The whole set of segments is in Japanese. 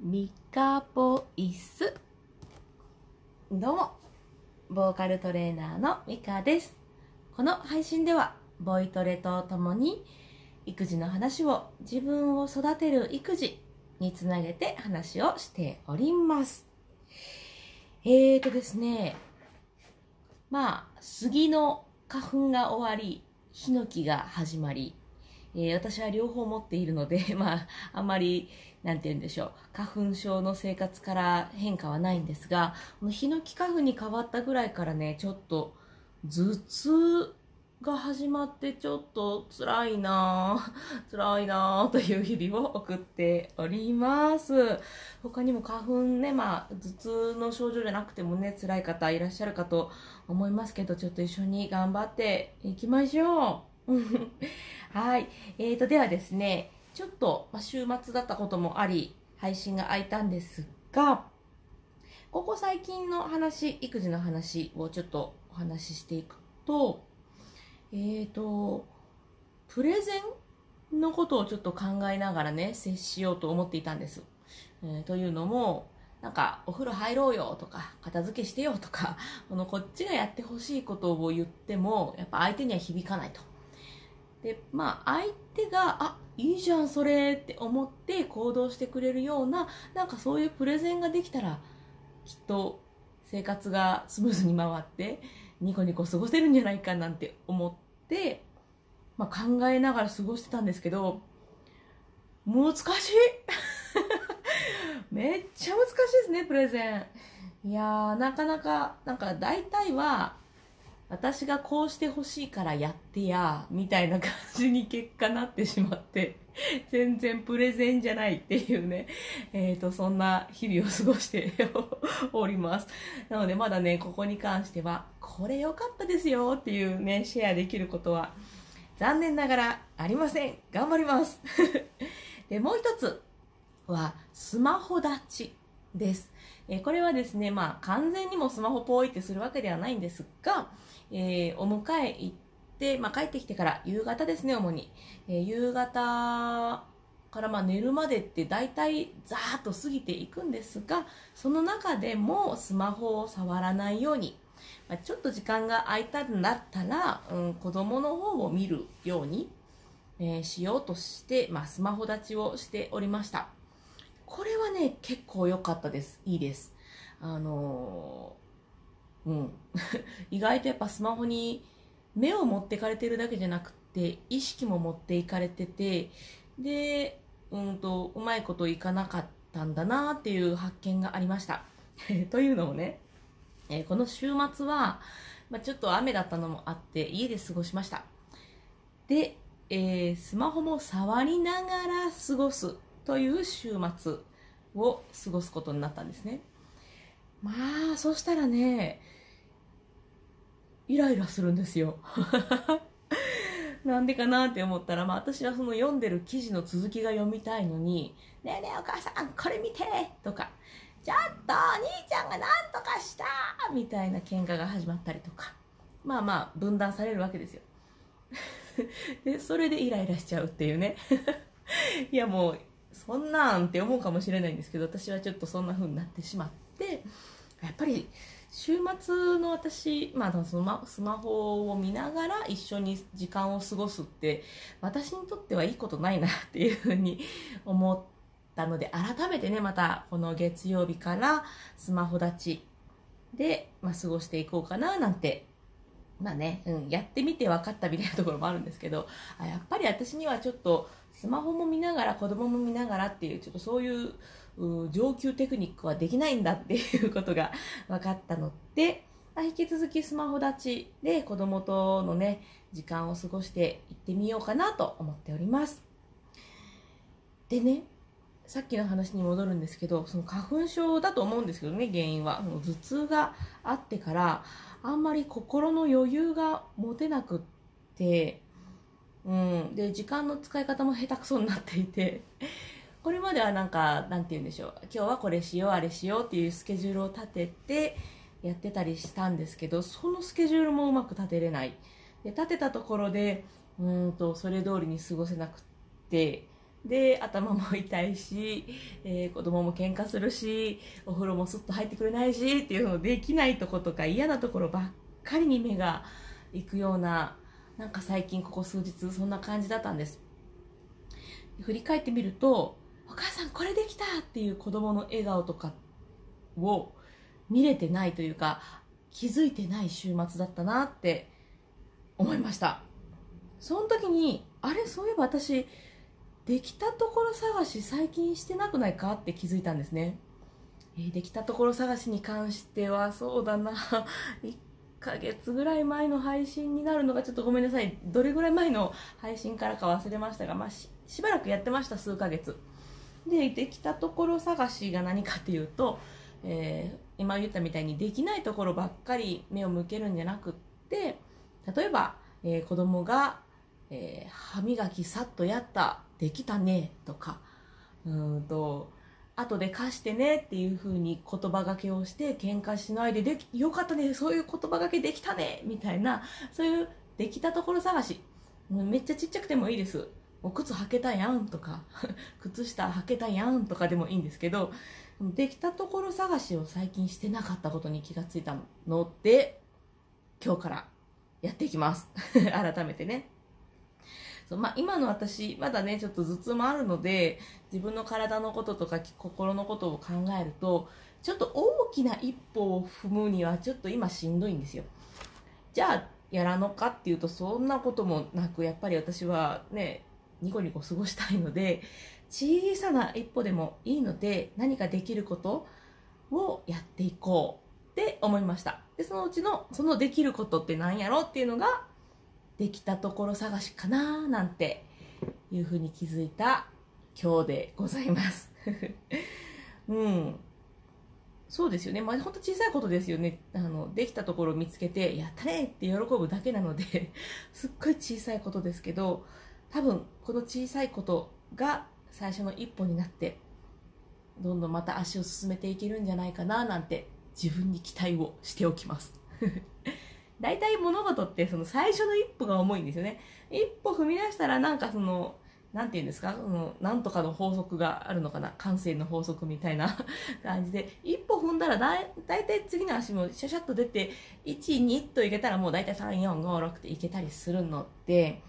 ミカボイス。どうもボーカルトレーナーのミカです。この配信ではボイトレとともに育児の話を自分を育てる育児につなげて話をしております。えーとですねまあ杉の花粉が終わりヒノキが始まりえー、私は両方持っているので、まあ、あんまり、なんて言うんでしょう、花粉症の生活から変化はないんですが、このヒノキ花粉に変わったぐらいからね、ちょっと頭痛が始まってちょっと辛いなぁ、辛いなぁという日々を送っております。他にも花粉ね、まあ、頭痛の症状じゃなくてもね、辛い方いらっしゃるかと思いますけど、ちょっと一緒に頑張っていきましょう。はい。えーと、ではですね、ちょっと、ま、週末だったこともあり、配信が空いたんですが、ここ最近の話、育児の話をちょっとお話ししていくと、えーと、プレゼンのことをちょっと考えながらね、接しようと思っていたんです。えー、というのも、なんか、お風呂入ろうよとか、片付けしてよとか、このこっちがやってほしいことを言っても、やっぱ相手には響かないと。でまあ相手があいいじゃんそれって思って行動してくれるようななんかそういうプレゼンができたらきっと生活がスムーズに回ってニコニコ過ごせるんじゃないかなんて思って、まあ、考えながら過ごしてたんですけど難しい。めっちゃ難しいですねプレゼン。いやなかなかなんか大体は私がこうしてほしいからやってや、みたいな感じに結果なってしまって、全然プレゼンじゃないっていうね、えっ、ー、と、そんな日々を過ごして おります。なのでまだね、ここに関しては、これ良かったですよっていうね、シェアできることは、残念ながらありません。頑張ります。で、もう一つは、スマホ立ちです。えこれはですね、まあ、完全にもスマホポイってするわけではないんですが、えー、お迎え行って、まあ、帰ってきてから夕方ですね、主に。えー、夕方からまあ寝るまでって大体ザーッと過ぎていくんですが、その中でもスマホを触らないように、まあ、ちょっと時間が空いたんだったら、うん、子供の方を見るように、えー、しようとして、まあ、スマホ立ちをしておりました。これはね、結構良かったです。いいです。あのー、うん。意外とやっぱスマホに目を持ってかれてるだけじゃなくて、意識も持っていかれてて、で、うんと、うまいこといかなかったんだなっていう発見がありました。というのもね、えー、この週末は、まあ、ちょっと雨だったのもあって家で過ごしました。で、えー、スマホも触りながら過ごすという週末を過ごすことになったんですね。まあ、そしたらね、イライラするんですよ。なんでかなって思ったら、まあ私はその読んでる記事の続きが読みたいのに、ねえねえお母さん、これ見てとか、ちょっとお兄ちゃんが何とかしたみたいな喧嘩が始まったりとか、まあまあ分断されるわけですよ。で、それでイライラしちゃうっていうね。いやもうそんなんって思うかもしれないんですけど私はちょっとそんな風になってしまってやっぱり週末の私、まあ、そのスマホを見ながら一緒に時間を過ごすって私にとってはいいことないなっていう風に思ったので改めてねまたこの月曜日からスマホ立ちで、まあ、過ごしていこうかななんてまあね、うん、やってみて分かったみたいなところもあるんですけどあやっぱり私にはちょっとスマホも見ながら子供も見ながらっていうちょっとそういう上級テクニックはできないんだっていうことが分かったので、まあ、引き続きスマホ立ちで子供とのね時間を過ごしていってみようかなと思っております。でねさっきの話に戻るんですけどその花粉症だと思うんですけどね原因は。頭痛があってからあんまり心の余裕が持てなくってうん、で時間の使い方も下手くそになっていてこれまではなんかなんて言うんでしょう。今日はこれしようあれしようっていうスケジュールを立ててやってたりしたんですけどそのスケジュールもうまく立てれない。で立てたところでうんとそれ通りに過ごせなくってで頭も痛いし、えー、子供も喧嘩するしお風呂もすっと入ってくれないしっていうのできないとことか嫌なところばっかりに目が行くようななんか最近ここ数日そんな感じだったんです。振り返ってみると「お母さんこれできた!」っていう子供の笑顔とかを見れてないというか気づいてない週末だったなって思いました。その時にあれそういえば私できたところ探し最近してなくないかって気づいたんですね、えー、できたところ探しに関してはそうだな。1ヶ月ぐらい前の配信になるのがちょっとごめんなさい。どれぐらい前の配信からか忘れましたが、まあ、ししばらくやってました数ヶ月。でできたところ探しが何かっていうと、えー、今言ったみたいにできないところばっかり目を向けるんじゃなくって例えば、えー、子供が、えー、歯磨きさっとやったできたねとかうんと後で貸してねっていう風に言葉がけをして喧嘩しないでできよかったねそういう言葉がけできたねみたいなそういうできたところ探し。めっちゃちっちゃくてもいいです。お靴履けたやんとか靴下履けたやんとかでもいいんですけどできたところ探しを最近してなかったことに気がついたので今日からやっていきます。改めてね。そうまあ、今の私まだねちょっと頭痛もあるので自分の体のこととか心のことを考えるとちょっと大きな一歩を踏むにはちょっと今しんどいんですよ。じゃあやらのかっていうとそんなこともなくやっぱり私はねニコニコ過ごしたいので小さな一歩でもいいので何かできることをやっていこうって思いました。でそのうちのそのできることって何やろっていうのができたところ探しかななんていうふうに気づいた今日でございます。うん。そうですよね。まあ本当小さいことですよね。あのできたところを見つけてやったねって喜ぶだけなので すっごい小さいことですけど多分この小さいことが最初の一歩になってどんどんまた足を進めていけるんじゃないかななんて自分に期待をしておきます 大体物事ってその最初の一歩が重いんですよね。一歩踏み出したらなんかその、なんて言うんですかその、なんとかの法則があるのかな感性の法則みたいな感じで、一歩踏んだらだい大体次の足もシャシャッと出て、1、2といけたらもう大体3、4、5、6っていけたりするので、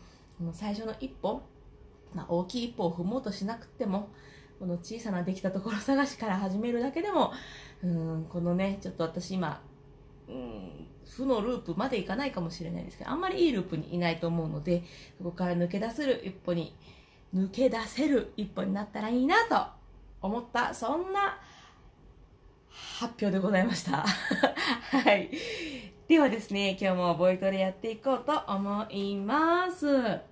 最初の一歩、まあ、大きい一歩を踏もうとしなくても、この小さなできたところ探しから始めるだけでも、うん、このね、ちょっと私今、うん、負のループまでいかないかもしれないですけどあんまりいいループにいないと思うのでそこから抜け出せる一歩に抜け出せる一歩になったらいいなと思ったそんな発表でございました。はい。ではですね今日もボイトレやっていこうと思います。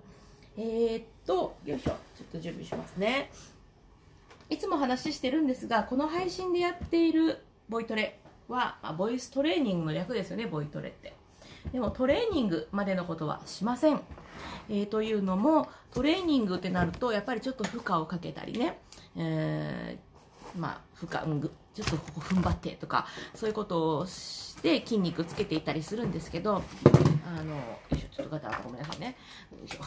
えー、っとよいしょちょっと準備しますねいつも話してるんですがこの配信でやっているボイトレは、まあ、ボイストレーニングの略ですよね、ボイトレって。でもトレーニングまでのことはしません。えー、というのも、トレーニングってなると、やっぱりちょっと負荷をかけたりね、えー、まあ、負荷、うん、ちょっとここ踏ん張ってとか、そういうことをして筋肉つけていたりするんですけど、あの、よいしょ、ちょっとガタガタごめんなさいね。よいしょ。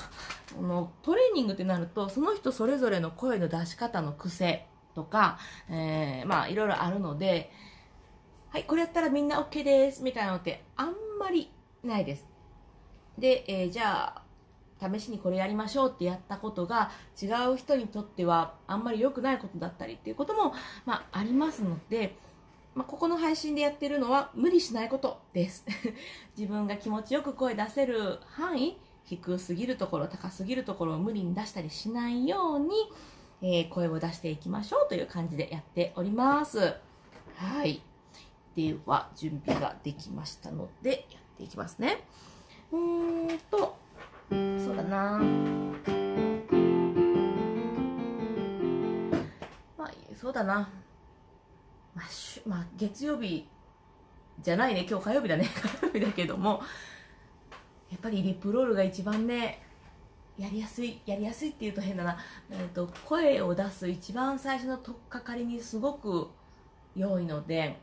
あの、トレーニングってなると、その人それぞれの声の出し方の癖とか、えー、まあ、いろいろあるので、はい、これやったらみんな OK です、みたいなのってあんまりないです。で、えー、じゃあ、試しにこれやりましょうってやったことが違う人にとってはあんまり良くないことだったりっていうことも、まあ、ありますので、まあ、ここの配信でやってるのは無理しないことです。自分が気持ちよく声出せる範囲、低すぎるところ、高すぎるところを無理に出したりしないように、えー、声を出していきましょうという感じでやっております。はい。では準備ができましたのでやっていきますね。うーんとそうだな。まあそうだな。まあ、しまあ、月曜日じゃないね。今日火曜日だね。火曜日だけども。やっぱりリップロールが一番ねやりやすいやりやすいっていうと変だな、えーと声を出す一番最初の取っかかりにすごく良いので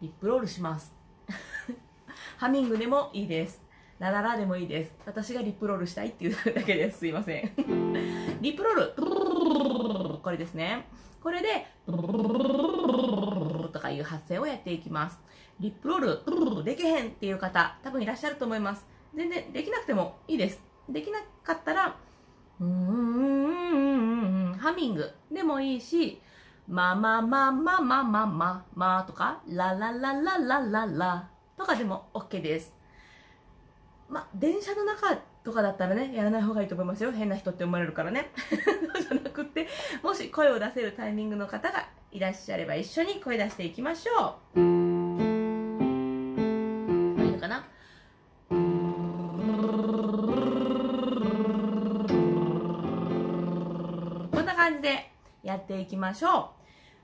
リップロールします。ハミングでもいいです。ラララでもいいです。私がリップロールしたいっていうだけです。すいません。リップロール。これですね。これで、とかいう発声をやっていきます。リップロール、できへんっていう方、多分いらっしゃると思います。全然できなくてもいいです。できなかったら、うーん、ハミングでもいいし、ままままままままとか、ラララララララとかでも OK です。まあ、電車の中とかだったらね、やらない方がいいと思いますよ。変な人って思われるからね。そうじゃなくって、もし声を出せるタイミングの方がいらっしゃれば一緒に声出していきましょう。ていきましょ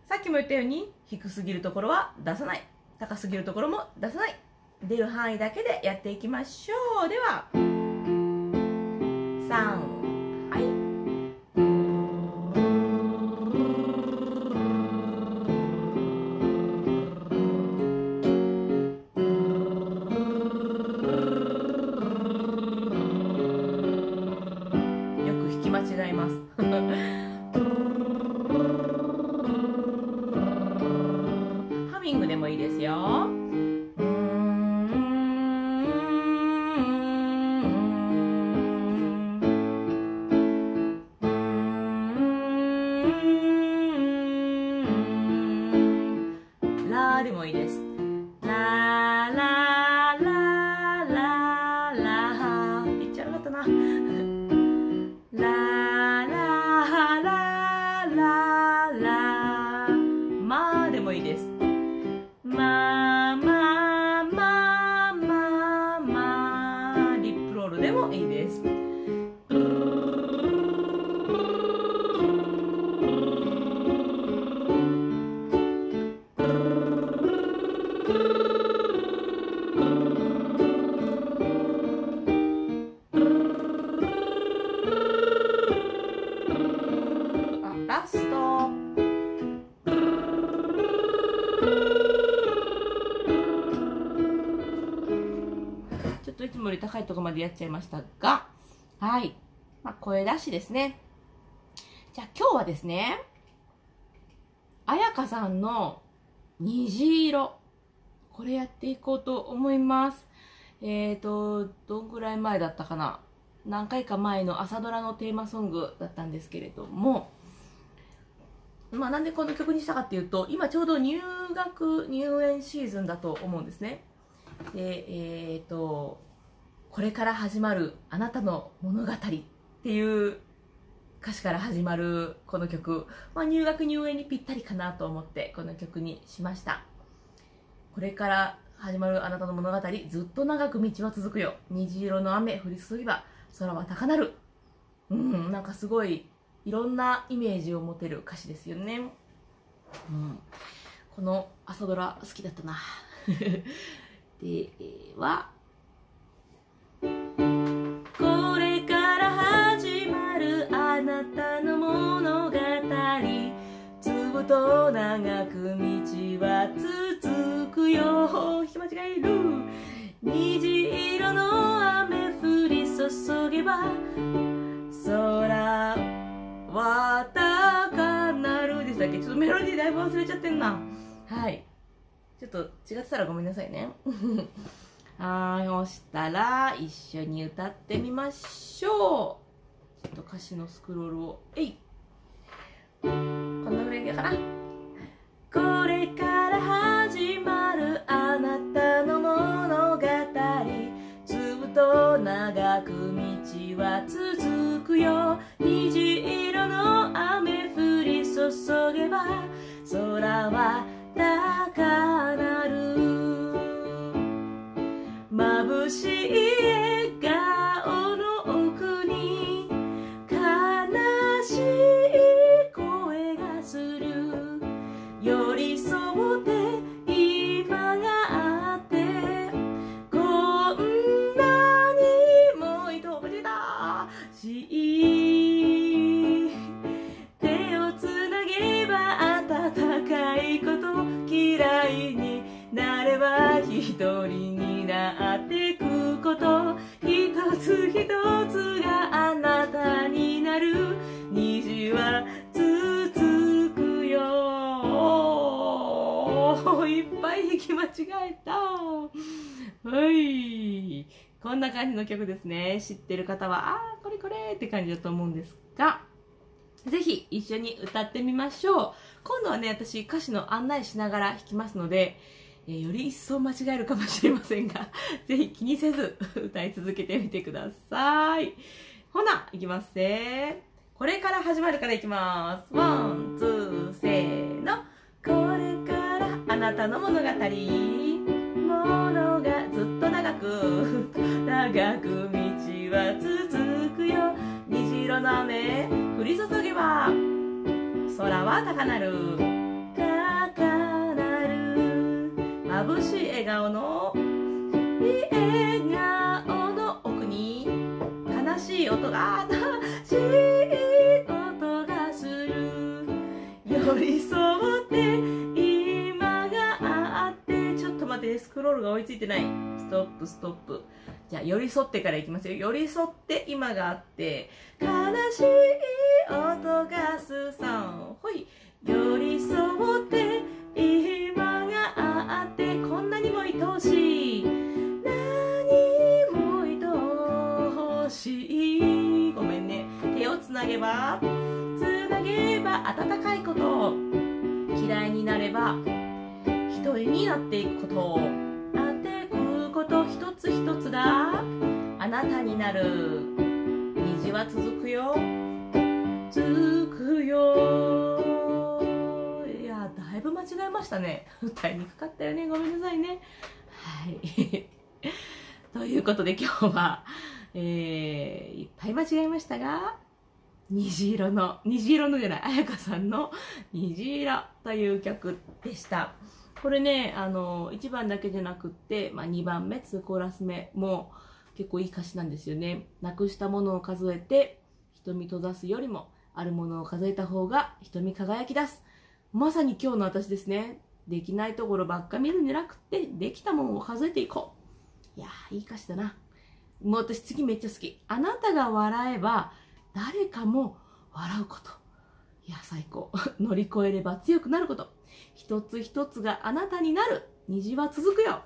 う。さっきも言ったように、低すぎるところは出さない。高すぎるところも出さない。出る範囲だけでやっていきましょう。では、3、行。高いところまでやっちゃいましたが、はい。まあ、声出しですね。じゃあ今日はですね、彩香さんの虹色。これやっていこうと思います。えーと、どんぐらい前だったかな？何回か前の朝ドラのテーマソングだったんですけれども、まあなんでこの曲にしたかっていうと、今ちょうど入学、入園シーズンだと思うんですね。で、えーと、これから始まるあなたの物語っていう歌詞から始まるこの曲、まあ、入学入園にぴったりかなと思ってこの曲にしました。これから始まるあなたの物語、ずっと長く道は続くよ。虹色の雨降り注げば空は高鳴る。うん、なんかすごいいろんなイメージを持てる歌詞ですよね。うん、この朝ドラ好きだったな。では、と長く道は続くよ。弾き間違える。虹色の雨降り注げば空は高鳴るでしたっけ？ちょっとメロディーだいぶ忘れちゃってんな。はい。ちょっと違ってたらごめんなさいね。はいそしたら一緒に歌ってみましょう。ちょっと歌詞のスクロールを。えい。こんなぐらいだかなこれから始まるあなたの物語。ずっと長く道は続き間違えた。はい。こんな感じの曲ですね。知ってる方は、あー、これこれって感じだと思うんですが、ぜひ一緒に歌ってみましょう。今度はね、私歌詞の案内しながら弾きますので、えー、より一層間違えるかもしれませんが、ぜひ気にせず歌い続けてみてください。ほな、いきますね。これから始まるからいきます。 one, two, せー。なたの物語。ものがずっと長く、長く道は続くよ。虹色の雨、降り注げば、空は高鳴る。高鳴る。眩しい笑顔の、いい笑顔の奥に、悲しい音が悲、しい音がする。寄り添ってスクロールが追いついてない。ストップストップ。じゃあ寄り添ってからいきますよ。寄り添って今があって悲しい音がすさん。ほい。寄り添って今があってこんなにも愛おしい。何も愛おしい。ごめんね。手をつなげばつなげば温かいこと。嫌いになれば一人になっていくこと当てくこと一つ一つだ。あなたになる。虹は続くよ。続くよ。いやだいぶ間違えましたね。歌いにくかったよね。ごめんなさいね。はい。ということで今日は、えー、いっぱい間違えましたが虹色の、虹色のじゃない、彩香さんの虹色という曲でした。これね、あの、1番だけじゃなくって、まあ、2番目、2コーラス目も結構いい歌詞なんですよね。なくしたものを数えて、瞳閉ざすよりも、あるものを数えた方が瞳輝き出す。まさに今日の私ですね。できないところばっか見るんじゃなくて、できたものを数えていこう。いや、いい歌詞だな。もう私次めっちゃ好き。あなたが笑えば、誰かも笑うこと。いや、最高。乗り越えれば強くなること。一つ一つがあなたになる。虹は続くよ。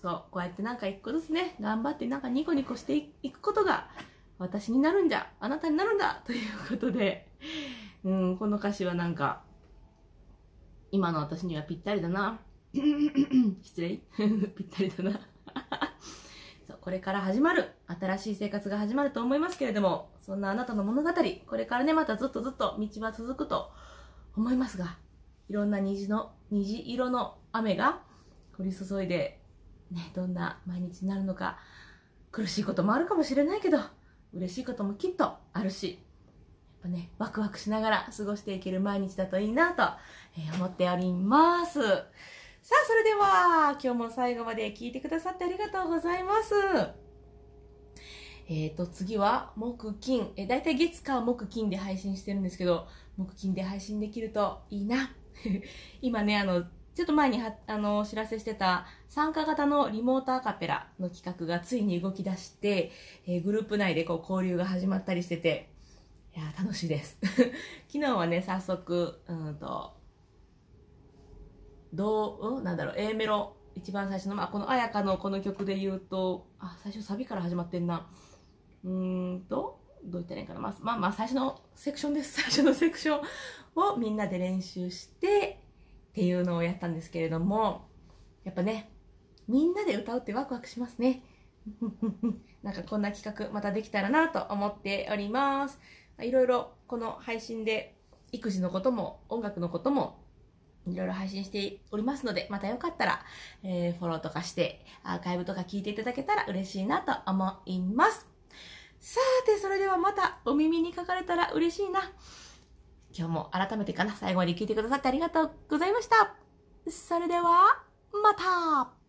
そう、こうやってなんか一個ずつね、頑張ってなんかニコニコしていくことが、私になるんじゃ、あなたになるんだ。ということで、うん、この歌詞はなんか、今の私にはぴったりだな。失礼。ぴったりだな。そうこれから始まる、新しい生活が始まると思いますけれども、そんなあなたの物語、これからね、またずっとずっと道は続くと思いますが、いろんな虹の、虹色の雨が降り注いで、ね、どんな毎日になるのか、苦しいこともあるかもしれないけど、嬉しいこともきっとあるし、やっぱね、ワクワクしながら過ごしていける毎日だといいなと、え思っております。さあ、それでは、今日も最後まで聞いてくださってありがとうございます。えっ、ー、と、次は、木、金。え、だいたい月、火、木、金で配信してるんですけど、木、金で配信できるといいな。今ね、あの、ちょっと前には、あの、お知らせしてた参加型のリモートアカペラの企画がついに動き出して、えー、グループ内でこう交流が始まったりしてて、いや楽しいです。昨日はね、早速、うんと、どう、うん、なんだろう、A メロ、一番最初の、まあ、この綾香のこの曲で言うと、あ、最初サビから始まってんな。うーんと、どう言ったらいいかな。まあ、まあ、まあ、最初のセクションです。最初のセクションをみんなで練習して、っていうのをやったんですけれども、やっぱね、みんなで歌うってワクワクしますね。なんかこんな企画またできたらなと思っております。いろいろこの配信で育児のことも音楽のこともいろいろ配信しておりますので、またよかったら、えー、フォローとかして、アーカイブとか聞いていただけたら嬉しいなと思います。さて、それではまたお耳にかかれたら嬉しいな。今日も改めてかな、最後まで聞いてくださってありがとうございました。それでは、また